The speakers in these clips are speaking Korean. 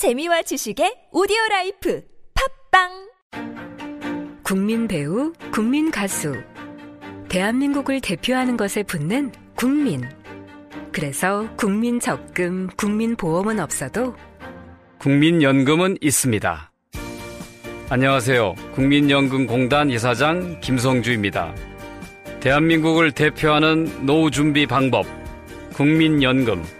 재미와 지식의 오디오 life 팟빵 국민 배우, 국민 가수. 대한민국을 대표하는 것에 붙는 국민. 그래서 국민 적금, 국민 보험은 없어도 국민연금은 있습니다. 안녕하세요. 국민연금공단 이사장 김성주입니다. 대한민국을 대표하는 노후 준비 방법, 국민연금.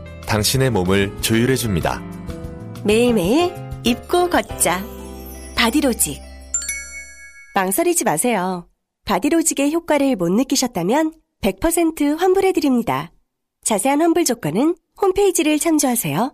당신의 몸을 조율해 줍니다. 매일매일 입고 걷자. 바디로직. 망설이지 마세요. 바디로직의 효과를 못 느끼셨다면 100% 환불해 드립니다. 자세한 환불 조건은 홈페이지를 참조하세요.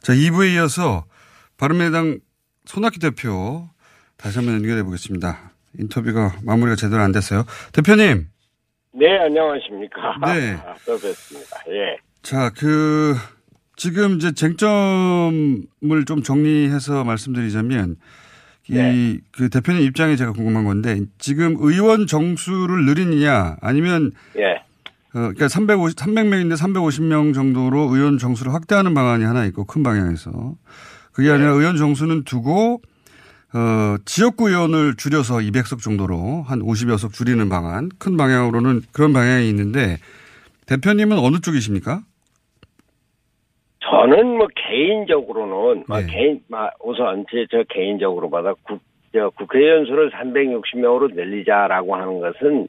자, 2부에 이어서 바른미래당 손학규 대표 다시 한번 연결해 보겠습니다. 인터뷰가 마무리가 제대로 안 됐어요. 대표님. 네, 안녕하십니까. 네. 또 뵙습니다. 예. 자, 그, 지금 이제 쟁점을 좀 정리해서 말씀드리자면, 이, 네. 그 대표님 입장에 제가 궁금한 건데, 지금 의원 정수를 늘리느냐, 아니면, 예. 어, 그러니까 350, 300명인데 350명 정도로 의원 정수를 확대하는 방안이 하나 있고, 큰 방향에서. 그게 아니라 의원 정수는 두고, 어, 지역구 의원을 줄여서 200석 정도로 한 50여 석 줄이는 방안, 큰 방향으로는 그런 방향이 있는데, 대표님은 어느 쪽이십니까? 저는 뭐 개인적으로는 뭐 네. 개인 뭐 우선 제 저 개인적으로 받아 국, 저 국회의원 수를 360명으로 늘리자라고 하는 것은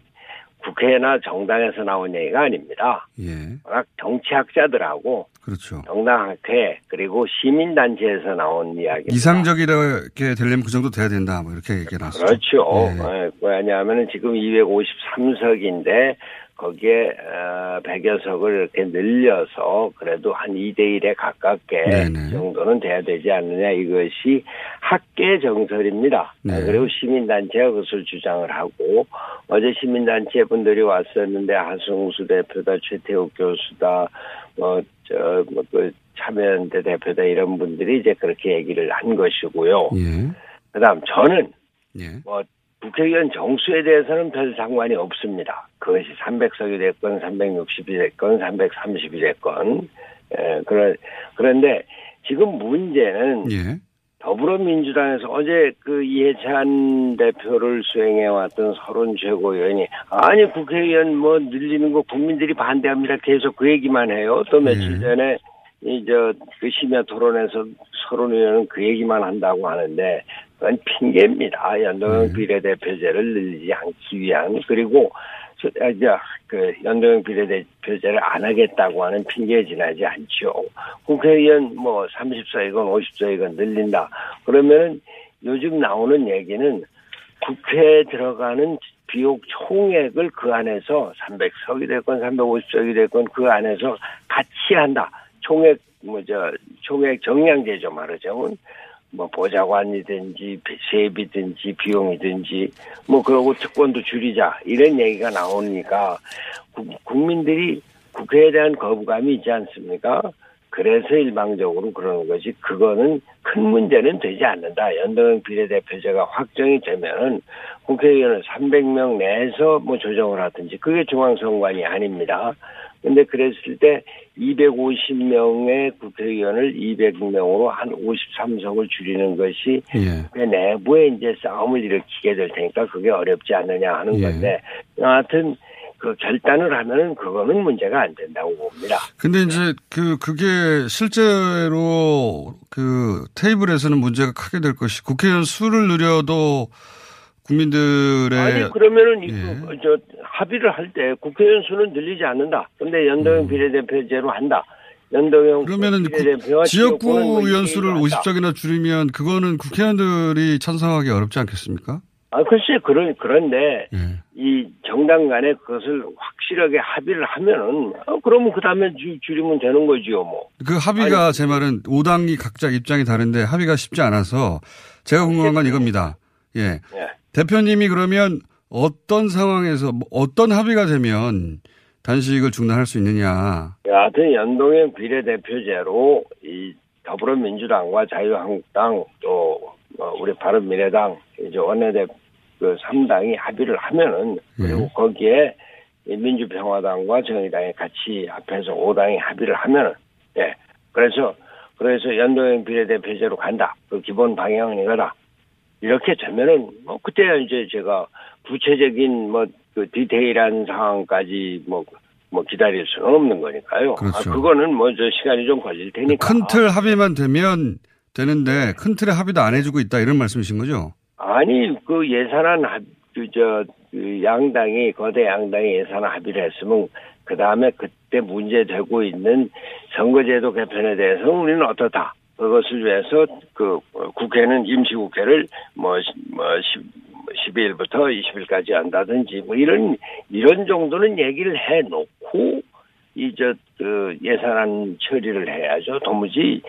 국회나 정당에서 나온 얘기가 아닙니다. 예. 워낙 정치학자들하고 그렇죠. 정당학회 그리고 시민단체에서 나온 이야기입니다. 이상적이게 되려면 그 정도 돼야 된다. 뭐 이렇게 얘기를 하시죠. 그렇죠. 예. 예, 왜냐하면 지금 253석인데 거기에 어, 100여 석을 이렇게 늘려서 그래도 한 2대 1에 가깝게 네네. 이 정도는 돼야 되지 않느냐 이것이 학계 정설입니다. 네. 그리고 시민단체가 그것을 주장을 하고 어제 시민단체 분들이 왔었는데 하승수 대표다 최태욱 교수다 뭐저뭐그 참여연대 대표다 이런 분들이 이제 그렇게 얘기를 한 것이고요. 예. 그다음 저는 예. 뭐 국회의원 정수에 대해서는 별 상관이 없습니다. 그것이 300석이 됐건 360이 됐건 330이 됐건 에, 그런 그런데 지금 문제는 예. 더불어민주당에서 어제 그 이해찬 대표를 수행해 왔던 서른 최고위원이 아니 국회의원 뭐 늘리는 거 국민들이 반대합니다. 계속 그 얘기만 해요. 또 며칠 네. 전에 이저그 심야 토론에서 서른 의원은 그 얘기만 한다고 하는데 그건 핑계입니다. 연동형 네. 비례대표제를 늘리지 않기 위한 그리고 저- 아, 그 연동형 비례대표제를 안 하겠다고 하는 핑계에 지나지 않죠. 국회의원 뭐 30석이건 50석이건 늘린다. 그러면은 요즘 나오는 얘기는 국회에 들어가는 비용 총액을 그 안에서 300석이 됐건 350석이 됐건 그 안에서 같이 한다. 총액 뭐저 총액 정량제죠 말하자면 뭐 보좌관이든지 세비든지 비용이든지 뭐 그러고 특권도 줄이자 이런 얘기가 나오니까 국- 국민들이 국회에 대한 거부감이 있지 않습니까? 그래서 일방적으로 그러는 거지 그거는 큰 문제는 되지 않는다. 연동형 비례대표제가 확정이 되면은 국회의원을 300명 내에서 뭐 조정을 하든지 그게 중앙선관위 아닙니다. 근데 그랬을 때 250명의 국회의원을 200명으로 한 53석을 줄이는 것이 예. 그 내부에 이제 싸움을 일으키게 될 테니까 그게 어렵지 않느냐 하는 예. 건데 여하튼 그 결단을 하면은 그거는 문제가 안 된다고 봅니다. 근데 이제 그 그게 실제로 그 테이블에서는 문제가 크게 될 것이 국회의원 수를 늘려도 국민들의 아니 그러면은 이 예. 그, 저 합의를 할 때 국회의원 수는 늘리지 않는다. 근데 연동형 비례대표제로 한다. 연동형 음. 그러면은 그 비례대표와 지역구 뭐 의원 수를 한다. 50석이나 줄이면 그거는 국회의원들이 찬성하기 어렵지 않겠습니까? 아 글쎄 그런 그런데 예. 이 정당 간에 그것을 확실하게 합의를 하면은 어, 그러면 그 다음에 줄이면 되는 거지요 뭐. 그 합의가 제 말은 5당이 각자 입장이 다른데 합의가 쉽지 않아서 제가 궁금한 건 이겁니다. 예. 예. 대표님이 그러면 어떤 상황에서 뭐 어떤 합의가 되면 단식을 중단할 수 있느냐. 여하튼 연동형 비례대표제로 이 더불어민주당과 자유한국당 또 어, 우리 바른미래당 이제 원내대 그 3당이 합의를 하면은 그리고 거기에 이 민주평화당과 정의당이 같이 앞에서 5당이 합의를 하면은 예. 그래서 그래서 연동형 비례대표제로 간다. 그 기본 방향은 이거다 이렇게 되면은 뭐 그때야 이제 제가 구체적인 뭐 그 디테일한 상황까지 뭐뭐 기다릴 수는 없는 거니까요. 그렇죠. 아, 그거는 뭐저 시간이 좀 걸릴 테니까. 큰 틀 합의만 되면 되는데 큰 틀에 합의도 안 해주고 있다 이런 말씀이신 거죠? 아니 그 예산안 합, 그저 그 양당이 거대 양당이 예산안 합의를 했으면 그 다음에 그때 문제되고 있는 선거제도 개편에 대해서 우리는 어떻다. 그것을 위해서 그 국회는 임시국회를 뭐, 뭐 12일부터 20일까지 한다든지 뭐 이런 이런 정도는 얘기를 해 놓고 이저 그 예산안 처리를 해야죠. 도무지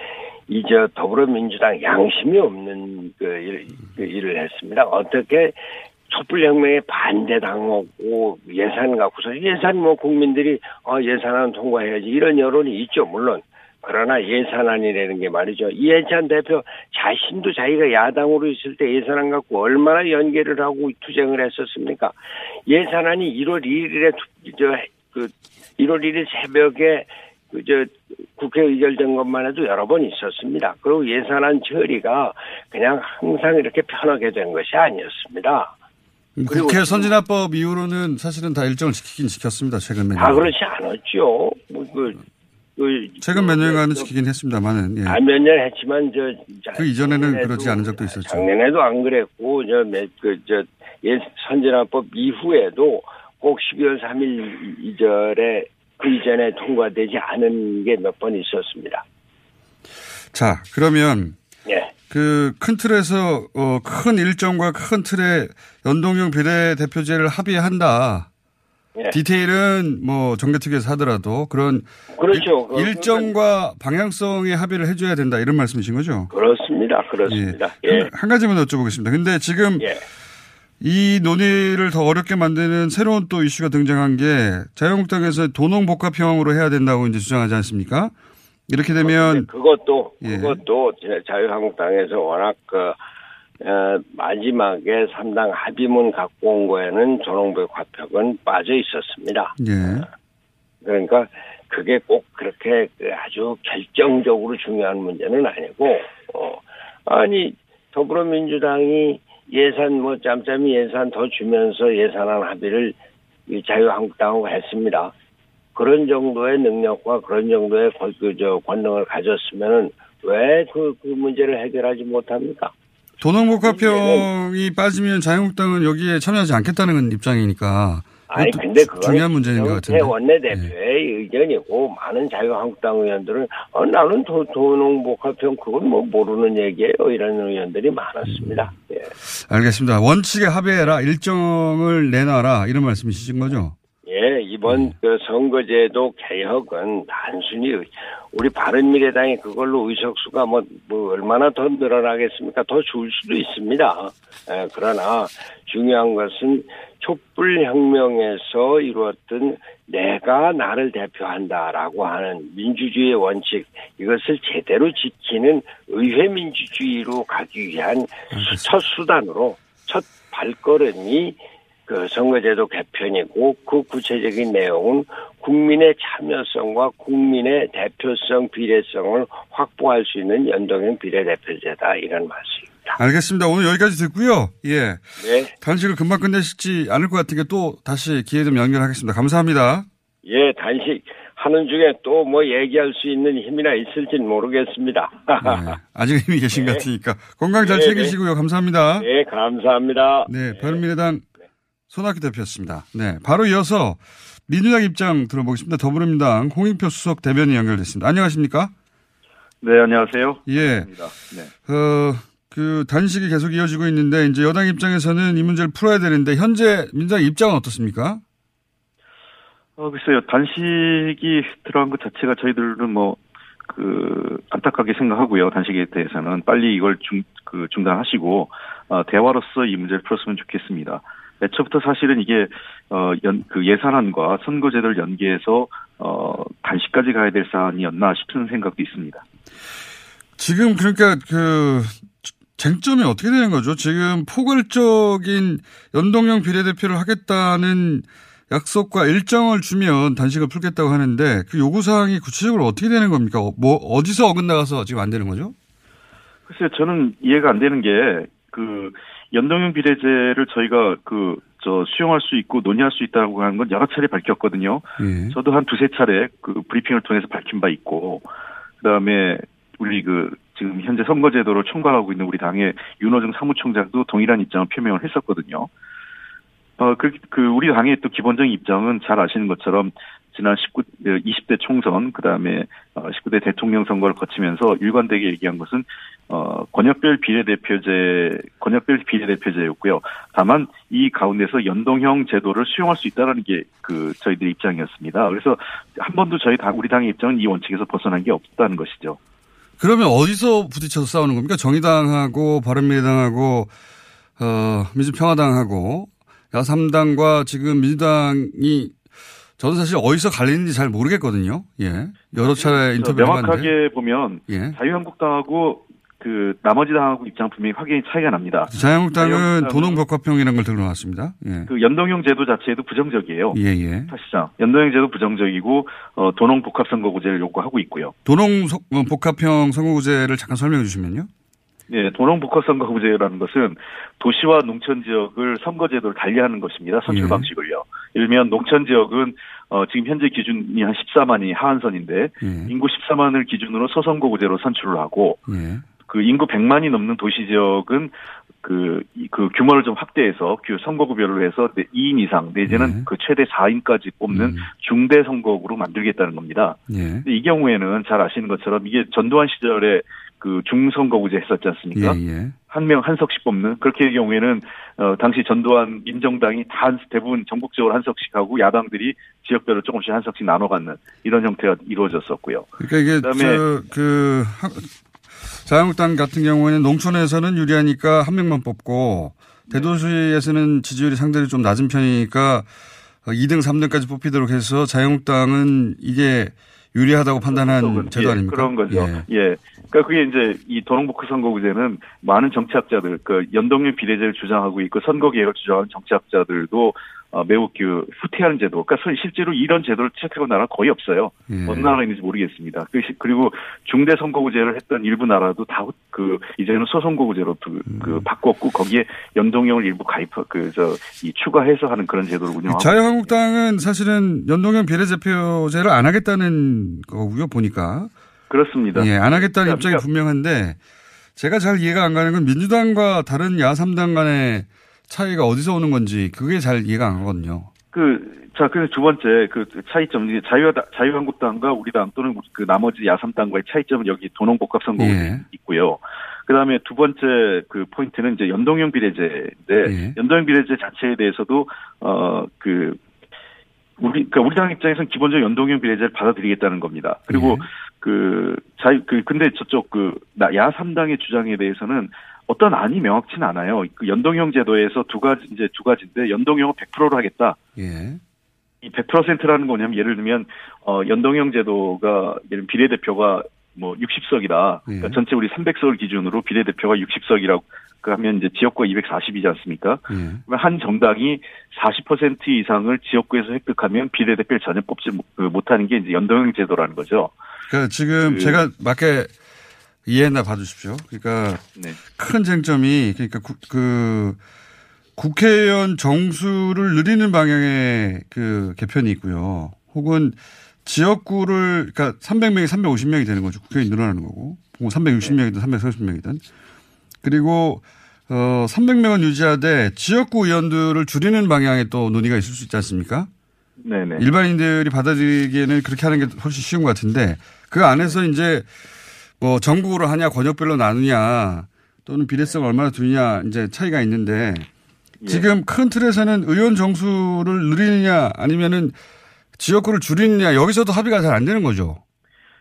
이저 더불어민주당 양심이 없는 그, 일, 그 일을 했습니다. 어떻게 촛불혁명에 반대당하고 예산 갖고서 예산 뭐 국민들이 어 예산안 통과해야지 이런 여론이 있죠 물론 그러나 예산안이라는 게 말이죠 이해찬 대표 자신도 자기가 야당으로 있을 때 예산안 갖고 얼마나 연계를 하고 투쟁을 했었습니까 예산안이 1월 1일에 저 그 1월 1일 새벽에 그저 국회 의결된 것만 해도 여러 번 있었습니다. 그리고 예산안 처리가 그냥 항상 이렇게 편하게 된 것이 아니었습니다. 그리고 국회 선진화법 이후로는 사실은 다 일정을 지키긴 지켰습니다. 최근 몇 년. 다 그렇지 않았죠. 뭐 그, 그 최근 몇 년간은 지키긴 했습니다만은. 예. 아, 몇년 했지만 저 그 이전에는 그러지 않은 적도 있었죠. 작년에도 안 그랬고 저그저 예, 선진화법 이후에도 꼭 12월 3일 이전에 그 이전에 통과되지 않은 게 몇 번 있었습니다. 자, 그러면 예. 그 큰 틀에서 어, 큰 일정과 큰 틀에 연동형 비례대표제를 합의한다. 예. 디테일은 뭐 정개특위에서 하더라도 그런 그렇죠. 일, 일정과 방향성의 합의를 해줘야 된다 이런 말씀이신 거죠? 그렇습니다. 그렇습니다. 예. 한, 한 가지만 여쭤보겠습니다. 근데 지금 예. 이 논의를 더 어렵게 만드는 새로운 또 이슈가 등장한 게 자유한국당에서 도농 복합형으로 해야 된다고 이제 주장하지 않습니까? 이렇게 되면 그것도 예. 그것도 제- 자유한국당에서 워낙 그 어, 마지막에 3당 합의문 갖고 온 거에는 조롱백 화평은 빠져 있었습니다. 예. 그러니까 그게 꼭 그렇게 그 아주 결정적으로 중요한 문제는 아니고 어 아니 더불어민주당이 예산 뭐 짬짬이 예산 더 주면서 예산안 합의를 이 자유한국당하고 했습니다. 그런 정도의 능력과 그런 정도의 권- 그 저 권능을 가졌으면은 왜 그 그 문제를 해결하지 못합니까? 도농복합형이 빠지면 자유한국당은 여기에 참여하지 않겠다는 입장이니까 아니 근데 주- 그건 중요한 문제인 것 같은데. 예. 원내대표의 의견이고 많은 자유한국당 의원들은 어, 나는 도, 도농복합형 그건 뭐 모르는 얘기예요 이런 의원들이 많았습니다. 음. 예. 알겠습니다. 원칙에 합의해라 일정을 내놔라 이런 말씀이신 거죠? 예, 이번 음. 그 선거제도 개혁은 단순히 우리 바른미래당이 그걸로 의석수가 뭐, 뭐 얼마나 더 늘어나겠습니까? 더 줄 수도 있습니다. 예, 그러나 중요한 것은 촛불혁명에서 이루었던 내가 나를 대표한다라고 하는 민주주의의 원칙 이것을 제대로 지키는 의회 민주주의로 가기 위한 첫 수단으로 첫 발걸음이 그 선거제도 개편이고 그 구체적인 내용은 국민의 참여성과 국민의 대표성 비례성을 확보할 수 있는 연동형 비례대표제다 이런 말씀입니다. 알겠습니다. 오늘 여기까지 듣고요. 예. 네. 단식을 금방 끝내시지 않을 것 같으니까 또 다시 기회 좀 연결하겠습니다. 감사합니다. 예, 단식 하는 중에 또 뭐 얘기할 수 있는 힘이나 있을진 모르겠습니다. 네. 아직 힘이 계신 것 네. 같으니까 건강 잘 네, 챙기시고요. 감사합니다. 네, 감사합니다. 네, 바른미래당 손학규 대표였습니다. 네, 바로 이어서 민주당 입장 들어보겠습니다. 더불어민주당 홍익표 수석 대변인 연결됐습니다. 안녕하십니까? 네, 안녕하세요. 예. 네. 어, 그 단식이 계속 이어지고 있는데 이제 여당 입장에서는 이 문제를 풀어야 되는데 현재 민주당 입장은 어떻습니까? 어, 글쎄요. 단식이 들어간 것 자체가 저희들은 뭐, 그, 안타깝게 생각하고요. 단식에 대해서는. 빨리 이걸 중, 그, 중단하시고, 어, 대화로서 이 문제를 풀었으면 좋겠습니다. 애초부터 사실은 이게, 어, 연, 그 예산안과 선거제도를 연계해서, 어, 단식까지 가야 될 사안이었나 싶은 생각도 있습니다. 지금 그러니까 그 쟁점이 어떻게 되는 거죠? 지금 포괄적인 연동형 비례대표를 하겠다는 약속과 일정을 주면 단식을 풀겠다고 하는데 그 요구사항이 구체적으로 어떻게 되는 겁니까? 어, 뭐, 어디서 어긋나가서 지금 안 되는 거죠? 글쎄요, 저는 이해가 안 되는 게, 그, 연동형 비례제를 저희가 그, 저, 수용할 수 있고 논의할 수 있다고 하는 건 여러 차례 밝혔거든요. 예. 저도 한 두세 차례 그 브리핑을 통해서 밝힌 바 있고, 그 다음에 우리 그, 지금 현재 선거제도를 총괄하고 있는 우리 당의 윤호중 사무총장도 동일한 입장을 표명을 했었거든요. 어, 그, 그, 우리 당의 또 기본적인 입장은 잘 아시는 것처럼 지난 19, 20대 총선, 그 다음에 19대 대통령 선거를 거치면서 일관되게 얘기한 것은, 어, 권역별 비례대표제, 권역별 비례대표제였고요. 다만 이 가운데서 연동형 제도를 수용할 수 있다는 게 그 저희들 입장이었습니다. 그래서 한 번도 저희 당, 우리 당의 입장은 이 원칙에서 벗어난 게 없다는 것이죠. 그러면 어디서 부딪혀서 싸우는 겁니까? 정의당하고 바른미래당하고 어, 민주평화당하고 야삼당과 지금 민주당이 저는 사실 어디서 갈리는지 잘 모르겠거든요. 예. 여러 차례 인터뷰를 명확하게 해봤는데. 보면 예. 자유한국당하고 그 나머지 당하고 입장 분명히 확연히 차이가 납니다. 자유한국당은 도농복합형이라는 걸 들고 나왔습니다. 예. 그 연동형 제도 자체에도 부정적이에요. 예, 예. 사실상 연동형 제도 부정적이고 어, 도농 복합 선거구제를 요구하고 있고요. 도농복합형 선거구제를 잠깐 설명해 주시면요. 네, 도농 복합 선거구제라는 것은 도시와 농촌 지역을 선거제도를 달리하는 것입니다. 선출 예. 방식을요. 예를 들면 농촌 지역은 어, 지금 현재 기준이 한 14만이 하한선인데 예. 인구 14만을 기준으로 소선거구제로 선출을 하고 예. 그 인구 100만이 넘는 도시 지역은 그, 이- 그 규모를 좀 확대해서 그 선거구별로 해서 2인 이상 내지는 네. 그 최대 4인까지 뽑는 음. 중대 선거구로 만들겠다는 겁니다. 예. 근데 이 경우에는 잘 아시는 것처럼 이게 전두환 시절에 그 중선거구제 했었지 않습니까? 예, 예. 한 명 한 석씩 뽑는 그렇게 의 경우에는 어 당시 전두환 민정당이 다 한- 대부분 전국적으로 한 석씩 하고 야당들이 지역별로 조금씩 한 석씩 나눠 갖는 이런 형태가 이루어졌었고요. 그러니까 이게 그다음에- 저, 그 하- 자유한국당 같은 경우에는 농촌에서는 유리하니까 한 명만 뽑고 대도시에서는 지지율이 상대로 좀 낮은 편이니까 2등, 3등까지 뽑히도록 해서 자유한국당은 이게 유리하다고 판단한 제도 예, 아닙니까? 그런 거죠. 예. 예. 그러니까 그게 이제 이 도농복크 선거구제는 많은 정치학자들, 그 연동형 비례제를 주장하고 있고 선거 개혁을 주장하는 정치학자들도 어, 매우 그 후퇴하는 제도. 그러니까 소- 실제로 이런 제도를 채택한 나라가 거의 없어요. 예. 어느 나라가 있는지 모르겠습니다. 그 시- 그리고 중대 선거구제를 했던 일부 나라도 다 그 이제는 소선거구제로 그, 그 음. 바꿨고 거기에 연동형을 일부 가입 그저 이 추가해서 하는 그런 제도를 운영하고 자유한국당은 사실은 연동형 비례대표제를 안 하겠다는 거고요, 보니까. 그렇습니다. 예, 안 하겠다는 그러니까 입장이 분명한데 제가 잘 이해가 안 가는 건 민주당과 다른 야삼당 간의 차이가 어디서 오는 건지 그게 잘 이해가 안 가거든요. 그, 자, 그래서 두 번째, 그 차이점, 자유, 자유한국당과 우리 당 또는 그 나머지 야삼당과의 차이점은 여기 도농복합 선거구에 예. 있고요. 그 다음에 두 번째 그 포인트는 이제 연동형 비례제인데, 예. 연동형 비례제 자체에 대해서도, 어, 그, 우리, 그러니까 우리 당 입장에서는 기본적으로 연동형 비례제를 받아들이겠다는 겁니다. 그리고 예. 그, 자유, 그, 근데 저쪽 그, 나- 야삼당의 주장에 대해서는 어떤 안이 명확치는 않아요. 그 연동형 제도에서 두 가지, 이제 두 가지인데, 연동형을 100%로 하겠다. 예. 이 100%라는 거 뭐냐면 예를 들면 어 연동형 제도가 예를 들면 비례대표가 뭐 60석이다. 그러니까 예. 전체 우리 300석을 기준으로 비례대표가 60석이라고 하면 이제 지역구가 240이지 않습니까? 예. 한 정당이 40% 이상을 지역구에서 획득하면 비례대표를 전혀 뽑지 못- 그 못하는 게 이제 연동형 제도라는 거죠. 그러니까 지금 그- 제가 맞게 이해나 봐주십시오. 그러니까 네. 큰 쟁점이 그러니까 구, 그 국회의원 정수를 늘리는 방향의 그 개편이 있고요. 혹은 지역구를 그러니까 300명이 350명이 되는 거죠. 국회의원이 늘어나는 거고. 뭐 360명이든 330명이든. 그리고 어 300명은 유지하되 지역구 의원들을 줄이는 방향의 또 논의가 있을 수 있지 않습니까? 네네. 일반인들이 받아들이기에는 그렇게 하는 게 훨씬 쉬운 것 같은데 그 안에서 이제 뭐 전국으로 하냐 권역별로 나누냐 또는 비례성 얼마나 두냐 이제 차이가 있는데 예. 지금 큰 틀에서는 의원 정수를 늘리느냐 아니면은 지역구를 줄이느냐 여기서도 합의가 잘 안 되는 거죠.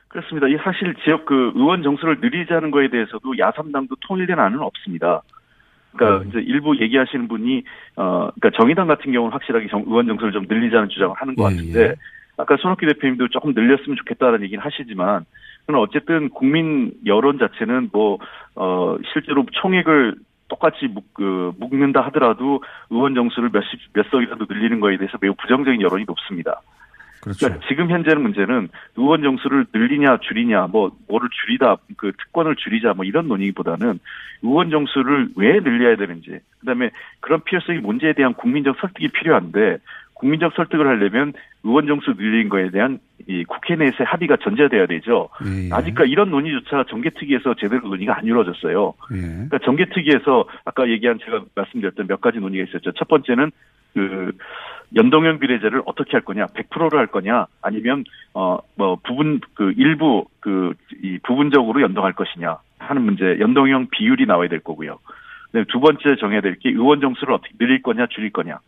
그렇습니다. 이 사실 지역 그 의원 정수를 늘리자는 거에 대해서도 야삼당도 통일된 안은 없습니다. 그러니까 음. 이제 일부 얘기하시는 분이 어 그러니까 정의당 같은 경우는 확실하게 정- 의원 정수를 좀 늘리자는 주장을 하는 것 예, 같은데 예. 아까 손학규 대표님도 조금 늘렸으면 좋겠다는 얘기는 하시지만 그는 어쨌든 국민 여론 자체는 뭐 어 실제로 총액을 똑같이 묶, 그, 묶는다 하더라도 의원 정수를 몇십, 몇 석이라도 늘리는 거에 대해서 매우 부정적인 여론이 높습니다. 그렇죠. 그러니까 지금 현재는 문제는 의원 정수를 늘리냐 줄이냐 뭐 뭐를 줄이다 그 특권을 줄이자 뭐 이런 논의보다는 의원 정수를 왜 늘려야 되는지 그다음에 그런 필요성이 문제에 대한 국민적 설득이 필요한데 국민적 설득을 하려면 의원 정수 늘린 거에 대한 이 국회 내에서의 합의가 전제돼야 되죠. 예, 예. 아직까지 이런 논의조차 정개특위에서 제대로 논의가 안 이루어졌어요. 예. 그러니까 정개특위에서 아까 얘기한 제가 말씀드렸던 몇 가지 논의가 있었죠. 첫 번째는 그 연동형 비례제를 어떻게 할 거냐, 100%를 할 거냐, 아니면 어 뭐 부분 그 일부 그 이 부분적으로 연동할 것이냐 하는 문제, 연동형 비율이 나와야 될 거고요. 두 번째 정해야 될 게 의원 정수를 어떻게 늘릴 거냐, 줄일 거냐.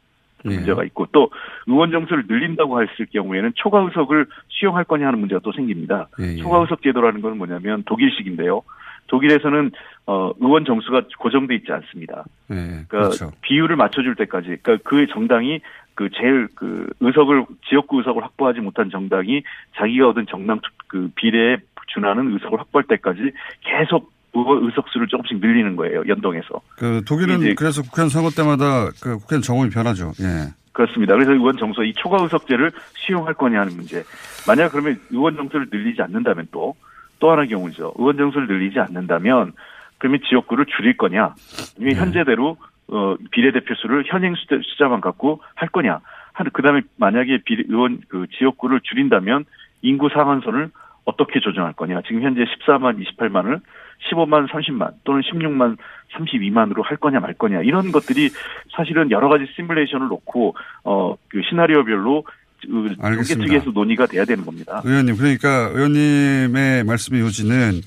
그 예. 문제가 있고 또 의원 정수를 늘린다고 했을 경우에는 초과 의석을 수용할 거냐 하는 문제가 또 생깁니다. 예, 예. 초과 의석 제도라는 건 뭐냐면 독일식인데요. 독일에서는 어 의원 정수가 고정돼 있지 않습니다. 예. 그러니까 그렇죠. 비율을 맞춰줄 때까지, 그러니까 그 정당이 그 제일 그 의석을 지역구 의석을 확보하지 못한 정당이 자기가 얻은 정당 투- 그 비례에 준하는 의석을 확보할 때까지 계속 의석수를 조금씩 늘리는 거예요 연동해서. 그 독일은 그래서 국회의원 선거 때마다 그 국회의원 정원이 변하죠. 예. 그렇습니다. 그래서 의원 정수 이 초과 의석제를 수용할 거냐 하는 문제. 만약 그러면 의원 정수를 늘리지 않는다면 또또 하나 의 경우죠. 의원 정수를 늘리지 않는다면 그러면 지역구를 줄일 거냐? 아니면 네. 현재대로 어 비례대표 수를 현행 숫자, 숫자만 갖고 할 거냐? 한 그다음에 만약에 비례 의원 그 지역구를 줄인다면 인구 상한선을 어떻게 조정할 거냐? 지금 현재 14만 28만을 15만 30만 또는 16만 32만으로 할 거냐 말 거냐 이런 것들이 사실은 여러 가지 시뮬레이션을 놓고 어 그 시나리오별로 그 알겠습니다. 정계특위에서 논의가 돼야 되는 겁니다. 의원님, 그러니까 의원님의 말씀의 요지는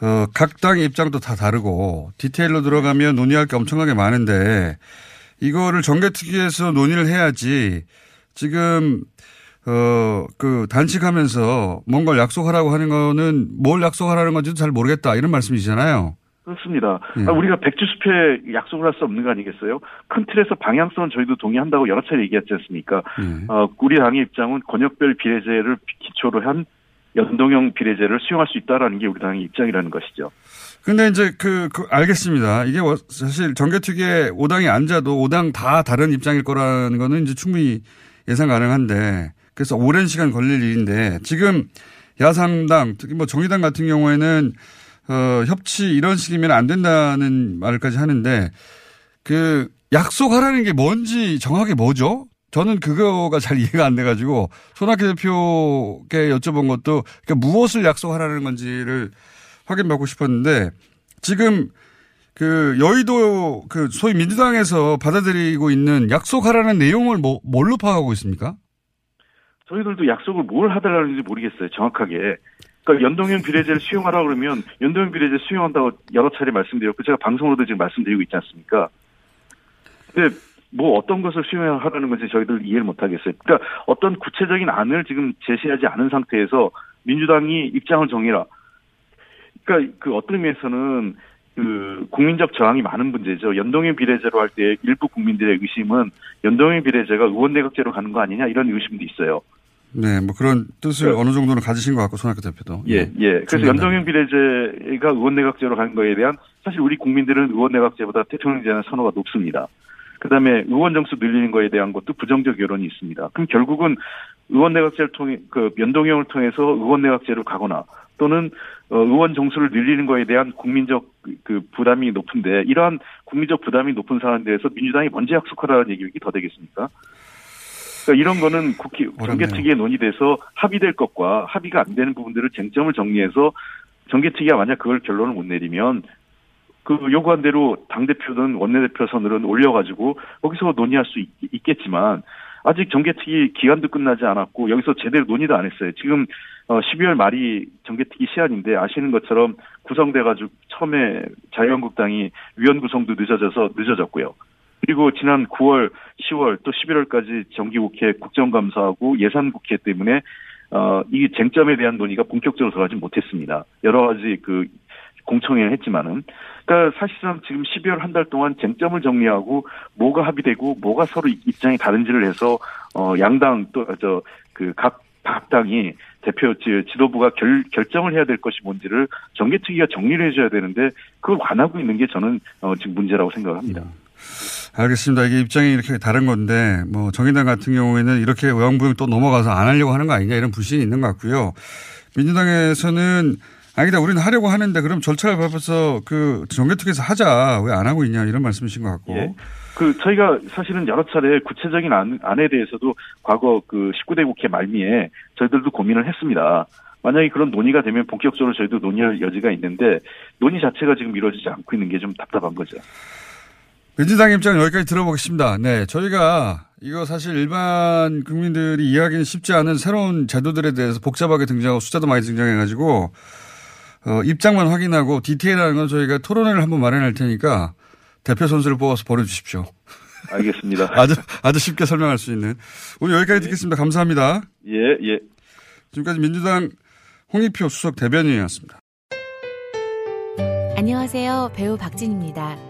어, 각 당의 입장도 다 다르고 디테일로 들어가면 논의할 게 엄청나게 많은데 이거를 정개특위에서 논의를 해야지 지금 어, 그 단식하면서 뭔가를 약속하라고 하는 거는 뭘 약속하라는 건지도 잘 모르겠다 이런 말씀이시잖아요. 그렇습니다. 예. 아, 우리가 백주숲에 약속을 할 수 없는 거 아니겠어요? 큰 틀에서 방향성은 저희도 동의한다고 여러 차례 얘기했지 않습니까? 예. 어, 우리 당의 입장은 권역별 비례제를 기초로 한 연동형 비례제를 수용할 수 있다라는 게 우리 당의 입장이라는 것이죠. 근데 이제 그, 그 알겠습니다. 이게 뭐 사실 정개특위에 5당이 앉아도 5당 다 다른 입장일 거라는 거는 이제 충분히 예상 가능한데 그래서 오랜 시간 걸릴 일인데 지금 야삼당 특히 뭐 정의당 같은 경우에는 어, 협치 이런 식이면 안 된다는 말까지 하는데 그 약속하라는 게 뭔지 정확하게 뭐죠? 저는 그거가 잘 이해가 안 돼가지고 손학규 대표께 여쭤본 것도 그러니까 무엇을 약속하라는 건지를 확인받고 싶었는데 지금 그 여의도 그 소위 민주당에서 받아들이고 있는 약속하라는 내용을 뭐 뭘로 파악하고 있습니까? 저희들도 약속을 뭘 하달라는지 모르겠어요. 정확하게. 그러니까 연동형 비례제를 수용하라 그러면 연동형 비례제 수용한다고 여러 차례 말씀드렸고 제가 방송으로도 지금 말씀드리고 있지 않습니까? 근데 뭐 어떤 것을 수용하라는 건지 저희들 이해를 못 하겠어요. 그러니까 어떤 구체적인 안을 지금 제시하지 않은 상태에서 민주당이 입장을 정해라. 그러니까 그 어떤 의미에서는 그 국민적 저항이 많은 문제죠. 연동형 비례제로 할 때 일부 국민들의 의심은 연동형 비례제가 의원 내각제로 가는 거 아니냐 이런 의심도 있어요. 네, 뭐 그런 뜻을 네. 어느 정도는 가지신 것 같고 손학규 대표도. 예, 예. 그래서 중간에. 연동형 비례제가 의원 내각제로 가는 거에 대한 사실 우리 국민들은 의원 내각제보다 대통령제는 선호가 높습니다. 그다음에 의원 정수 늘리는 거에 대한 것도 부정적 여론이 있습니다. 그럼 결국은 의원 내각제를 통해 그 연동형을 통해서 의원 내각제로 가거나 또는 어, 의원 정수를 늘리는 거에 대한 국민적 그, 그 부담이 높은데 이러한 국민적 부담이 높은 사안에 대해서 민주당이 먼저 약속하라는 얘기 더 되겠습니까? 그러니까 이런 거는 국회 정개특위에 논의돼서 합의될 것과 합의가 안 되는 부분들을 쟁점을 정리해서 정개특위가 만약 그걸 결론을 못 내리면 그 요구한 대로 당 대표든 원내대표 선을은 올려가지고 거기서 논의할 수 있, 겠지만 아직 정개특위 기간도 끝나지 않았고 여기서 제대로 논의도 안 했어요. 지금 어 12월 말이 정개특위 시한인데 아시는 것처럼 구성돼가지고 처음에 자유한국당이 위원 구성도 늦어져서 늦어졌고요. 그리고 지난 9월, 10월 또 11월까지 정기국회 국정감사하고 예산국회 때문에 어, 이 쟁점에 대한 논의가 본격적으로 들어가지 못했습니다. 여러 가지 그 공청회를 했지만은 그러니까 사실상 지금 12월 한 달 동안 쟁점을 정리하고 뭐가 합의되고 뭐가 서로 입장이 다른지를 해서 어 양당 또 저 그각각 당이 대표 지도부가 결, 결정을 해야 될 것이 뭔지를 정개특위가 정리를 해줘야 되는데 그걸 안 하고 있는 게 저는 어, 지금 문제라고 생각합니다. 음. 알겠습니다. 이게 입장이 이렇게 다른 건데 뭐 정의당 같은 경우에는 이렇게 의왕부영 또 넘어가서 안 하려고 하는 거 아니냐 이런 불신이 있는 것 같고요. 민주당에서는 아니다 우리는 하려고 하는데 그럼 절차를 밟아서 그 정개특위에서 하자 왜 안 하고 있냐 이런 말씀이신 것 같고. 예. 그 저희가 사실은 여러 차례 구체적인 안, 안에 대해서도 과거 그 19대 국회 말미에 저희들도 고민을 했습니다. 만약에 그런 논의가 되면 본격적으로 저희도 논의할 여지가 있는데 논의 자체가 지금 이루어지지 않고 있는 게 좀 답답한 거죠. 민주당 입장 여기까지 들어보겠습니다. 네, 저희가 이거 사실 일반 국민들이 이해하기는 쉽지 않은 새로운 제도들에 대해서 복잡하게 등장하고 숫자도 많이 등장해가지고 어, 입장만 확인하고 디테일한 건 저희가 토론회를 한번 마련할 테니까 대표 선수를 뽑아서 보내주십시오. 알겠습니다. 아주 아주 쉽게 설명할 수 있는 오늘 여기까지 예. 듣겠습니다. 감사합니다. 예 예. 지금까지 민주당 홍익표 수석 대변인이었습니다. 안녕하세요. 배우 박진입니다.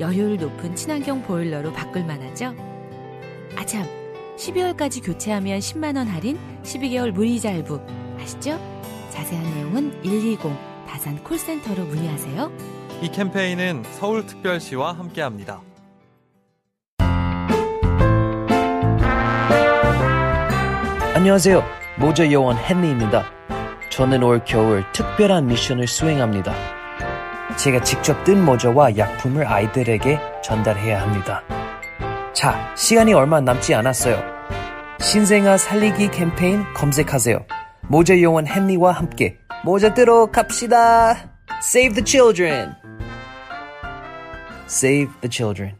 여효율 높은 친환경 보일러로 바꿀 만하죠? 아참, 12월까지 교체하면 10만원 할인, 12개월 무이자 할부. 아시죠? 자세한 내용은 120 다산 콜센터로 문의하세요. 이 캠페인은 서울특별시와 함께합니다. 안녕하세요. 모자 요원 헨리입니다. 저는 올 겨울 특별한 미션을 수행합니다. 제가 직접 뜬 모자와 약품을 아이들에게 전달해야 합니다. 자, 시간이 얼마 남지 않았어요. 신생아 살리기 캠페인 검색하세요. 모자 요원 헨리와 함께 모자 뜨러 갑시다. Save the children. Save the children.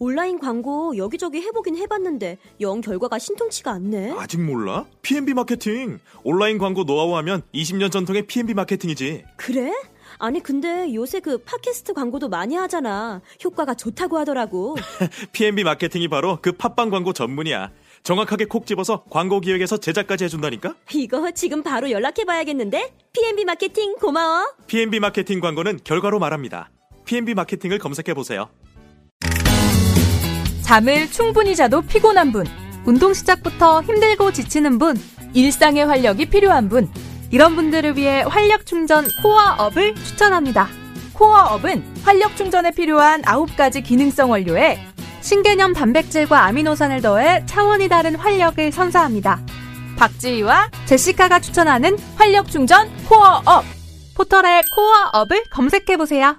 온라인 광고 여기저기 해보긴 해봤는데 영 결과가 신통치가 않네. 아직 몰라? P&B 마케팅. 온라인 광고 노하우 하면 20년 전통의 P&B 마케팅이지. 그래? 아니 근데 요새 그 팟캐스트 광고도 많이 하잖아. 효과가 좋다고 하더라고. P&B 마케팅이 바로 그 팟빵 광고 전문이야. 정확하게 콕 집어서 광고 기획에서 제작까지 해준다니까? 이거 지금 바로 연락해봐야겠는데? P&B 마케팅 고마워. P&B 마케팅 광고는 결과로 말합니다. P&B 마케팅을 검색해보세요. 잠을 충분히 자도 피곤한 분, 운동 시작부터 힘들고 지치는 분, 일상의 활력이 필요한 분, 이런 분들을 위해 활력 충전 코어업을 추천합니다. 코어업은 활력 충전에 필요한 9가지 기능성 원료에 신개념 단백질과 아미노산을 더해 차원이 다른 활력을 선사합니다. 박지희와 제시카가 추천하는 활력 충전 코어업. 포털에 코어업을 검색해보세요.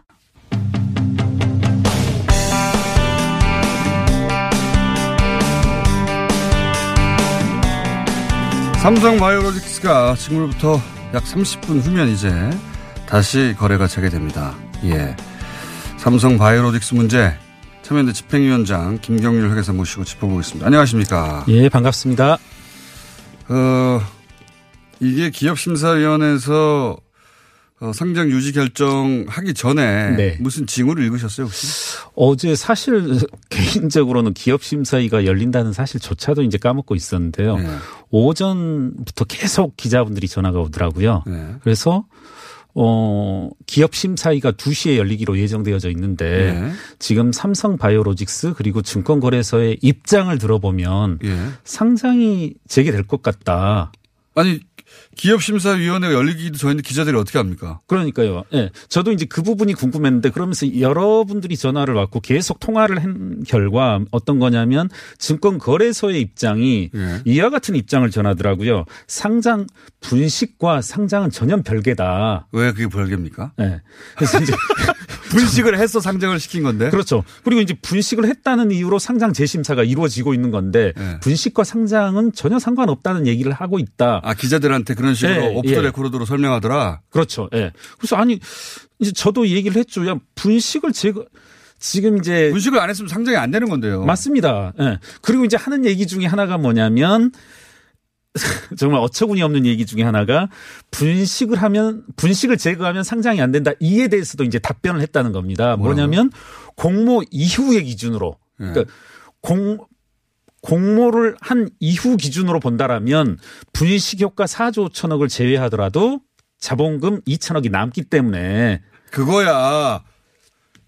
삼성 바이오로직스가 지금부터 약 30분 후면 이제 다시 거래가 재개됩니다. 예. 삼성 바이오로직스 문제 참여연대 집행위원장 김경률 회계사 모시고 짚어보겠습니다. 안녕하십니까? 예, 반갑습니다. 어, 이게 기업심사위원회에서 어, 상장 유지 결정하기 전에 네. 무슨 징후를 읽으셨어요 혹시? 어제 사실 개인적으로는 기업 심사위가 열린다는 사실조차도 이제 까먹고 있었는데요. 네. 오전부터 계속 기자분들이 전화가 오더라고요. 네. 그래서 어, 기업 심사위가 2시에 열리기로 예정되어져 있는데 네. 지금 삼성 바이오로직스 그리고 증권거래소의 입장을 들어보면 예. 상장이 재개될 것 같다. 아니 기업심사위원회가 열리기도 전인데 기자들이 어떻게 합니까? 그러니까요. 예. 저도 이제 그 부분이 궁금했는데 그러면서 여러분들이 전화를 받고 계속 통화를 한 결과 어떤 거냐면 증권거래소의 입장이 예. 이와 같은 입장을 전하더라고요. 상장 분식과 상장은 전혀 별개다. 왜 그게 별개입니까? 예. 그래서 이제 분식을 해서 상장을 시킨 건데. 그렇죠. 그리고 이제 분식을 했다는 이유로 상장 재심사가 이루어지고 있는 건데 예. 분식과 상장은 전혀 상관없다는 얘기를 하고 있다. 아 기자들한테 그런 식으로 예, 오프 더 예. 레코르드로 설명하더라. 그렇죠. 예. 그래서 아니 이제 저도 얘기를 했죠. 야 분식을 제거 지금 이제 분식을 안 했으면 상장이 안 되는 건데요. 맞습니다. 예. 그리고 이제 하는 얘기 중에 하나가 뭐냐면 정말 어처구니 없는 얘기 중에 하나가 분식을 하면 분식을 제거하면 상장이 안 된다. 이에 대해서도 이제 답변을 했다는 겁니다. 뭐냐면 공모 이후의 기준으로 예. 그러니까 공 공모를 한 이후 기준으로 본다라면 분식 효과 4조 5천억을 제외하더라도 자본금 2천억이 남기 때문에 그거야.